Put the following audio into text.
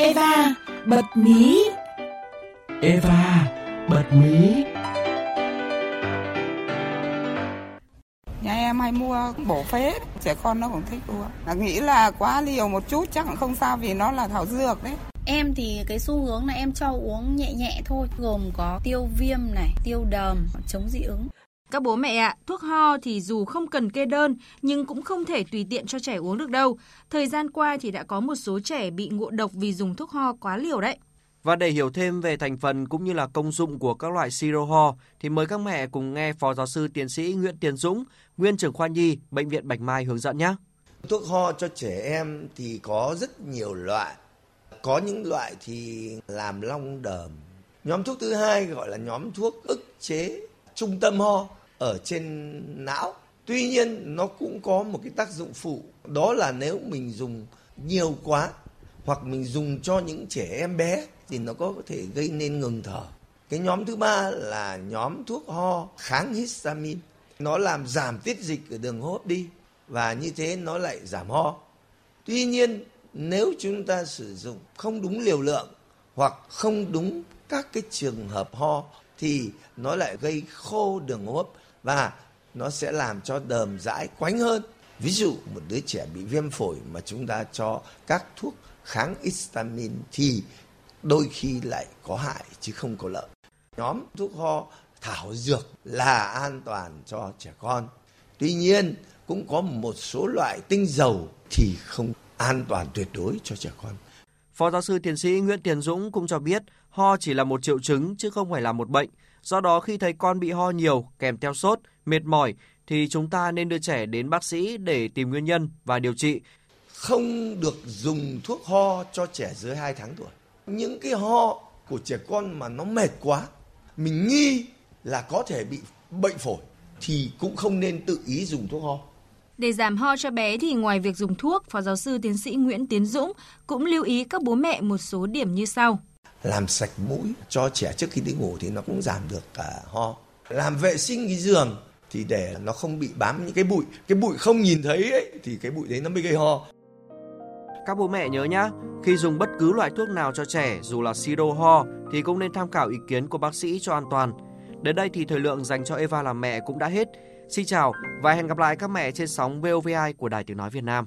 Eva bật mí. Eva bật mí. Nhà em hay mua bổ phế, trẻ con nó cũng thích uống. Là nghĩ là quá liều một chút chắc cũng không sao vì nó là thảo dược đấy. Em thì cái xu hướng là em cho uống nhẹ nhẹ thôi, gồm có tiêu viêm này, tiêu đờm, chống dị ứng. Các bố mẹ ạ, thuốc ho thì dù không cần kê đơn nhưng cũng không thể tùy tiện cho trẻ uống được đâu. Thời gian qua thì đã có một số trẻ bị ngộ độc vì dùng thuốc ho quá liều đấy. Và để hiểu thêm về thành phần cũng như là công dụng của các loại siro ho thì mời các mẹ cùng nghe Phó Giáo sư Tiến sĩ Nguyễn Tiến Dũng, Nguyên trưởng khoa nhi, Bệnh viện Bạch Mai hướng dẫn nhé. Thuốc ho cho trẻ em thì có rất nhiều loại. Có những loại thì làm long đờm. Nhóm thuốc thứ hai gọi là nhóm thuốc ức chế trung tâm ho ở trên não. Tuy nhiên nó cũng có một cái tác dụng phụ, đó là nếu mình dùng nhiều quá hoặc mình dùng cho những trẻ em bé thì nó có thể gây nên ngừng thở. Cái nhóm thứ ba là nhóm thuốc ho kháng histamine. Nó làm giảm tiết dịch ở đường hô hấp đi và như thế nó lại giảm ho. Tuy nhiên nếu chúng ta sử dụng không đúng liều lượng hoặc không đúng các cái trường hợp ho thì nó lại gây khô đường hô hấp và nó sẽ làm cho đờm dãi quánh hơn. Ví dụ, một đứa trẻ bị viêm phổi mà chúng ta cho các thuốc kháng histamine thì đôi khi lại có hại chứ không có lợi. Nhóm thuốc ho thảo dược là an toàn cho trẻ con. Tuy nhiên, cũng có một số loại tinh dầu thì không an toàn tuyệt đối cho trẻ con. Phó giáo sư tiến sĩ Nguyễn Tiến Dũng cũng cho biết ho chỉ là một triệu chứng chứ không phải là một bệnh. Do đó khi thấy con bị ho nhiều kèm theo sốt, mệt mỏi thì chúng ta nên đưa trẻ đến bác sĩ để tìm nguyên nhân và điều trị. Không được dùng thuốc ho cho trẻ dưới 2 tháng tuổi. Những cái ho của trẻ con mà nó mệt quá, mình nghi là có thể bị bệnh phổi thì cũng không nên tự ý dùng thuốc ho. Để giảm ho cho bé thì ngoài việc dùng thuốc, Phó giáo sư tiến sĩ Nguyễn Tiến Dũng cũng lưu ý các bố mẹ một số điểm như sau. Làm sạch mũi cho trẻ trước khi đi ngủ thì nó cũng giảm được cả ho. Làm vệ sinh cái giường thì để nó không bị bám những cái bụi, cái bụi không nhìn thấy ấy, thì cái bụi đấy nó mới gây ho. Các bố mẹ nhớ nhá, khi dùng bất cứ loại thuốc nào cho trẻ dù là siro ho thì cũng nên tham khảo ý kiến của bác sĩ cho an toàn. Đến đây thì thời lượng dành cho Eva làm mẹ cũng đã hết. Xin chào và hẹn gặp lại các mẹ trên sóng VOVI của Đài Tiếng Nói Việt Nam.